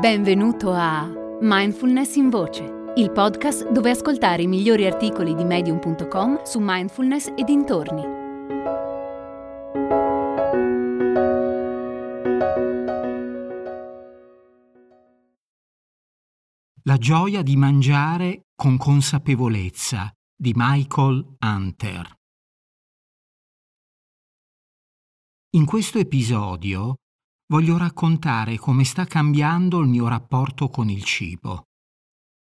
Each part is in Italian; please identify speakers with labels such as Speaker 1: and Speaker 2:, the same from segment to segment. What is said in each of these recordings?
Speaker 1: Benvenuto a Mindfulness in Voce, il podcast dove ascoltare i migliori articoli di medium.com su mindfulness e dintorni.
Speaker 2: La gioia di mangiare con consapevolezza di Michael Hunter. In questo episodio voglio raccontare come sta cambiando il mio rapporto con il cibo.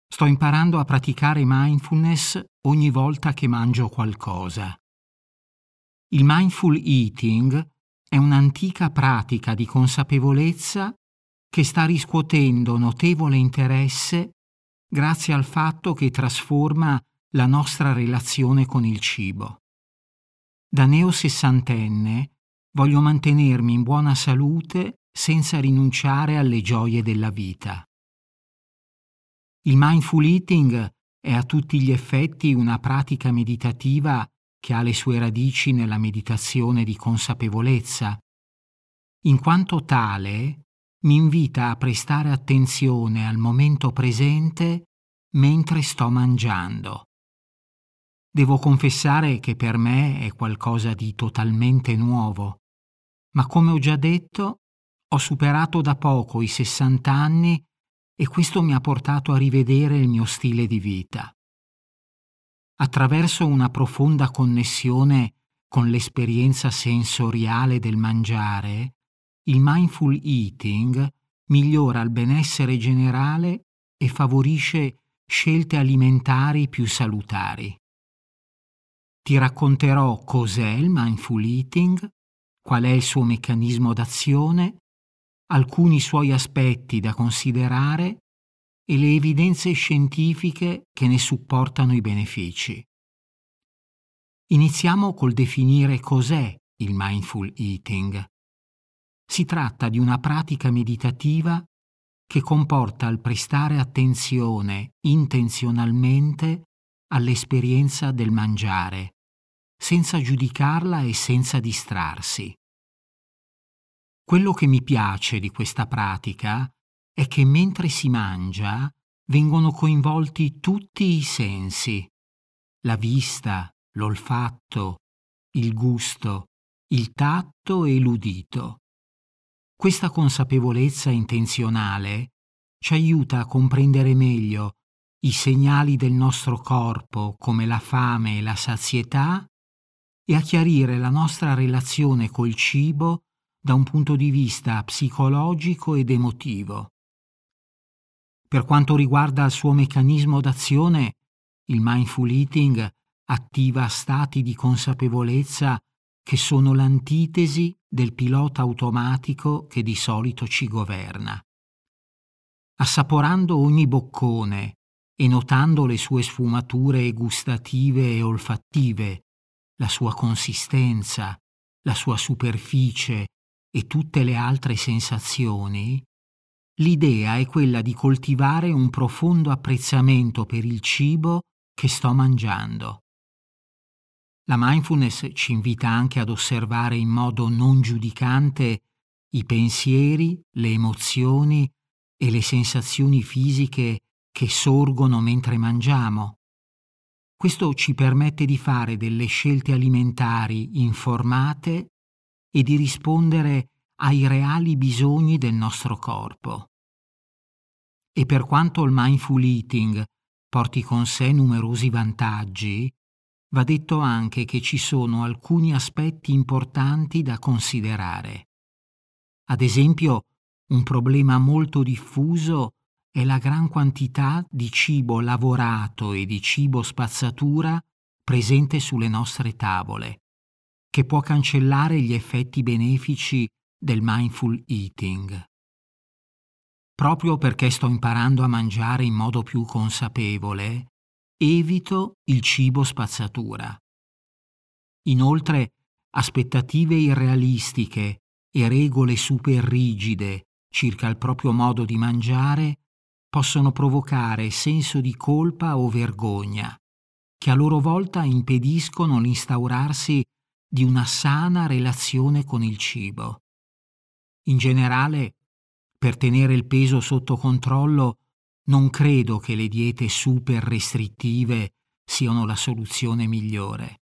Speaker 2: Sto imparando a praticare mindfulness ogni volta che mangio qualcosa. Il mindful eating è un'antica pratica di consapevolezza che sta riscuotendo notevole interesse grazie al fatto che trasforma la nostra relazione con il cibo. Da neo sessantenne voglio mantenermi in buona salute senza rinunciare alle gioie della vita. Il mindful eating è a tutti gli effetti una pratica meditativa che ha le sue radici nella meditazione di consapevolezza. In quanto tale, mi invita a prestare attenzione al momento presente mentre sto mangiando. Devo confessare che per me è qualcosa di totalmente nuovo ma come ho già detto, ho superato da poco i 60 anni e questo mi ha portato a rivedere il mio stile di vita. Attraverso una profonda connessione con l'esperienza sensoriale del mangiare, il mindful eating migliora il benessere generale e favorisce scelte alimentari più salutari. Ti racconterò cos'è il mindful eating, qual è il suo meccanismo d'azione, alcuni suoi aspetti da considerare e le evidenze scientifiche che ne supportano i benefici. Iniziamo col definire cos'è il mindful eating. Si tratta di una pratica meditativa che comporta il prestare attenzione intenzionalmente all'esperienza del mangiare, senza giudicarla e senza distrarsi. Quello che mi piace di questa pratica è che mentre si mangia vengono coinvolti tutti i sensi, la vista, l'olfatto, il gusto, il tatto e l'udito. Questa consapevolezza intenzionale ci aiuta a comprendere meglio i segnali del nostro corpo come la fame e la sazietà e a chiarire la nostra relazione col cibo da un punto di vista psicologico ed emotivo. Per quanto riguarda il suo meccanismo d'azione, il mindful eating attiva stati di consapevolezza che sono l'antitesi del pilota automatico che di solito ci governa. Assaporando ogni boccone e notando le sue sfumature gustative e olfattive, la sua consistenza, la sua superficie e tutte le altre sensazioni, l'idea è quella di coltivare un profondo apprezzamento per il cibo che sto mangiando. La mindfulness ci invita anche ad osservare in modo non giudicante i pensieri, le emozioni e le sensazioni fisiche che sorgono mentre mangiamo, questo ci permette di fare delle scelte alimentari informate e di rispondere ai reali bisogni del nostro corpo. E per quanto il mindful eating porti con sé numerosi vantaggi, va detto anche che ci sono alcuni aspetti importanti da considerare. Ad esempio, un problema molto diffuso è la gran quantità di cibo lavorato e di cibo spazzatura presente sulle nostre tavole, che può cancellare gli effetti benefici del mindful eating. Proprio perché sto imparando a mangiare in modo più consapevole, evito il cibo spazzatura. Inoltre, aspettative irrealistiche e regole super rigide circa il proprio modo di mangiare possono provocare senso di colpa o vergogna, che a loro volta impediscono l'instaurarsi di una sana relazione con il cibo. In generale, per tenere il peso sotto controllo, non credo che le diete super restrittive siano la soluzione migliore.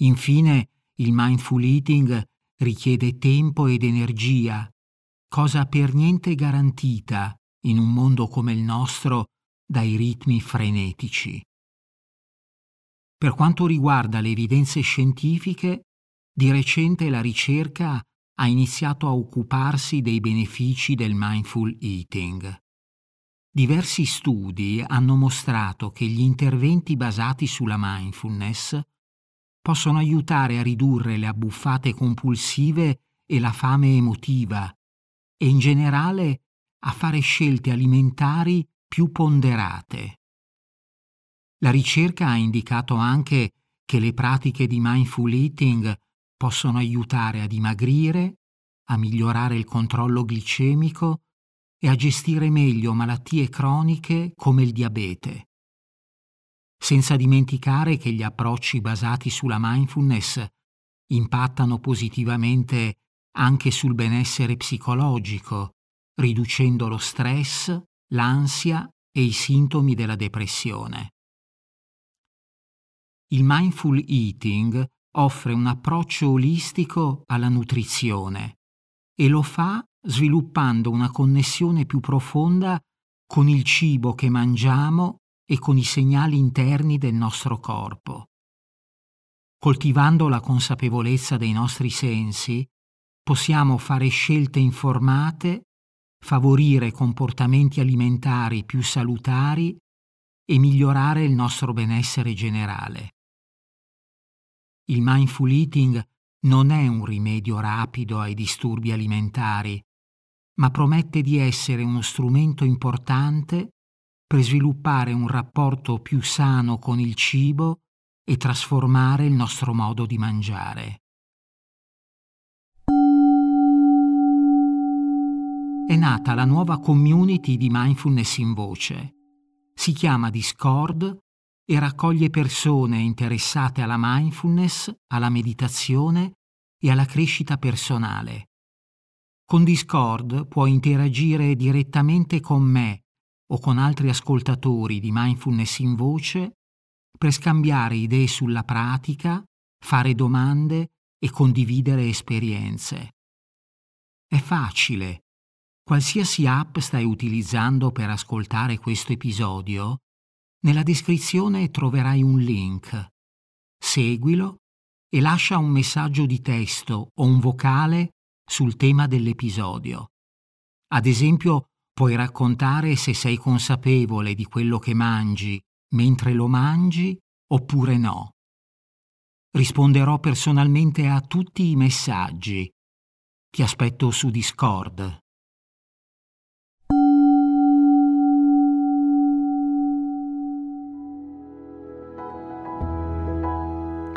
Speaker 2: Infine, il mindful eating richiede tempo ed energia, cosa per niente garantita in un mondo come il nostro dai ritmi frenetici. Per quanto riguarda le evidenze scientifiche, di recente la ricerca ha iniziato a occuparsi dei benefici del mindful eating. Diversi studi hanno mostrato che gli interventi basati sulla mindfulness possono aiutare a ridurre le abbuffate compulsive e la fame emotiva e in generale a fare scelte alimentari più ponderate. La ricerca ha indicato anche che le pratiche di mindful eating possono aiutare a dimagrire, a migliorare il controllo glicemico e a gestire meglio malattie croniche come il diabete. Senza dimenticare che gli approcci basati sulla mindfulness impattano positivamente anche sul benessere psicologico, riducendo lo stress, l'ansia e i sintomi della depressione. Il mindful eating offre un approccio olistico alla nutrizione e lo fa sviluppando una connessione più profonda con il cibo che mangiamo e con i segnali interni del nostro corpo. Coltivando la consapevolezza dei nostri sensi, possiamo fare scelte informate, favorire comportamenti alimentari più salutari e migliorare il nostro benessere generale. Il mindful eating non è un rimedio rapido ai disturbi alimentari, ma promette di essere uno strumento importante per sviluppare un rapporto più sano con il cibo e trasformare il nostro modo di mangiare. È nata la nuova community di mindfulness in voce. Si chiama Discord e raccoglie persone interessate alla mindfulness, alla meditazione e alla crescita personale. Con Discord puoi interagire direttamente con me o con altri ascoltatori di mindfulness in voce per scambiare idee sulla pratica, fare domande e condividere esperienze. È facile. Qualsiasi app stai utilizzando per ascoltare questo episodio, nella descrizione troverai un link. Seguilo e lascia un messaggio di testo o un vocale sul tema dell'episodio. Ad esempio, puoi raccontare se sei consapevole di quello che mangi mentre lo mangi oppure no. Risponderò personalmente a tutti i messaggi. Ti aspetto su Discord.